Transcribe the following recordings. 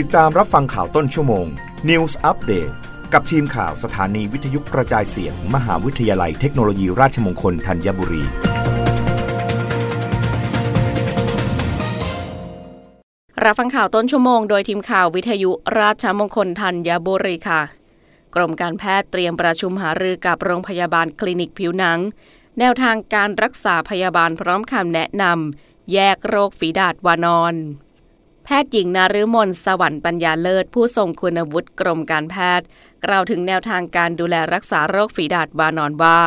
ติดตามรับฟังข่าวต้นชั่วโมง News Update กับทีมข่าวสถานีวิทยุกระจายเสียง มหาวิทยาลัยเทคโนโลยีราชมงคลธัญบุรี รับฟังข่าวต้นชั่วโมงโดยทีมข่าววิทยุราชมงคลธัญบุรีค่ะ กรมการแพทย์เตรียมประชุมหารือกับโรงพยาบาลคลินิกผิวหนัง แนวทางการรักษาพยาบาลพร้อมคำแนะนำแยกโรคฝีดาดวานอน ทย์หญิงนารุมนสวรรค์ปัญญาเลิศ ผู้ทรงคุณวุฒิกรมการแพทย์ กล่าวถึงแนวทางการดูแลรักษาโรคฝีดาดวานอนว่า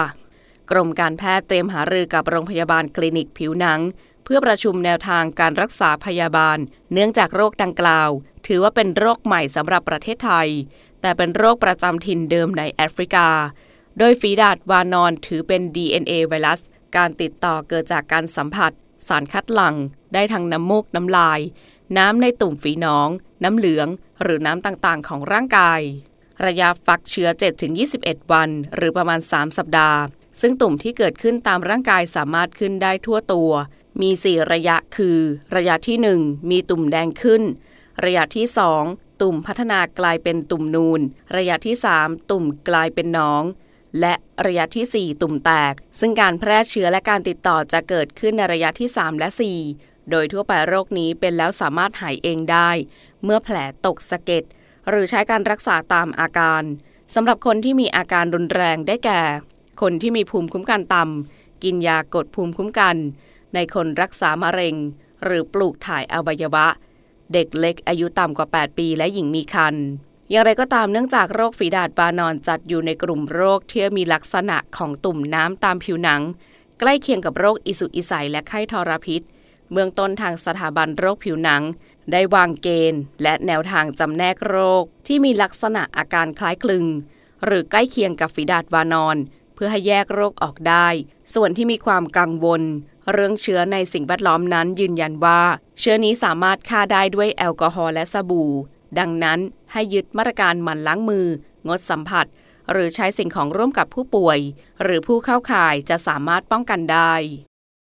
กรมการแพทย์เตรียมหารือกับโรงพยาบาลคลินิกผิวหนัง เพื่อประชุมแนวทางการรักษาพยาบาล เนื่องจากโรคดังกล่าว ถือว่าเป็นโรคใหม่สำหรับประเทศไทย แต่เป็นโรคประจำถิ่นเดิมในแอฟริกา โดยฝีดาดวานอนถือเป็น DNA ไวรัส การติดต่อเกิดจากการสัมผัส สารคัดหลั่ง ได้ทางน้ำมูกน้ำลาย น้ำในตุ่มฝีน้อง น้ำเหลือง หรือน้ำต่างๆ ของร่างกาย ระยะฟักเชื้อ 7-21 วัน หรือประมาณ 3 สัปดาห์ ซึ่งตุ่มที่เกิดขึ้นตามร่างกายสามารถขึ้นได้ทั่วตัว มี 4 ระยะคือ ระยะที่ 1 มีตุ่มแดงขึ้น ระยะที่ 2 ตุ่มพัฒนากลายเป็นตุ่มนูน ระยะที่ 3 ตุ่มกลายเป็นน้องและระยะที่ 4 ตุ่มแตก ซึ่งการแพร่เชื้อและการติดต่อจะเกิดขึ้นในระยะที่ 3 และ 4 โดยทั่วไปโรคนี้เป็นแล้วสามารถหายเองได้ เมื่อแผลตกสะเก็ดหรือใช้การรักษาตามอาการสำหรับคนที่มีอาการรุนแรงได้แก่ คนที่มีภูมิคุ้มกันต่ำกินยากดภูมิคุ้มกัน ในคนรักษามะเร็ง หรือปลูกถ่ายอวัยวะ เด็กเล็กอายุต่ำกว่า 8 ปีและหญิงมีครรภ์อย่างไรก็ตามเนื่องจากโรคฝีดาดบานอนจัดอยู่ในกลุ่มโรคที่มีลักษณะของตุ่มน้ำตามผิวหนัง ใกล้เคียงกับโรคอิสุอิสัยและไข้ทรพิษ เบื้องต้นทางสถาบันโรคผิวหนัง ได้วางเกณฑ์ และแนวทางจำแนกโรค ที่มีลักษณะอาการคล้ายคลึง หรือใกล้เคียงกับฝีดาดวานอน เพื่อให้แยกโรคออกได้ ส่วนที่มีความกังวล เรื่องเชื้อในสิ่งแวดล้อมนั้นยืนยันว่า เชื้อนี้สามารถฆ่าได้ด้วยแอลกอฮอล์และสบู่ ดังนั้นให้ยึดมาตรการหมั่นล้างมือ งดสัมผัส หรือใช้สิ่งของร่วมกับผู้ป่วย หรือผู้เข้าข่ายจะสามารถป้องกันได้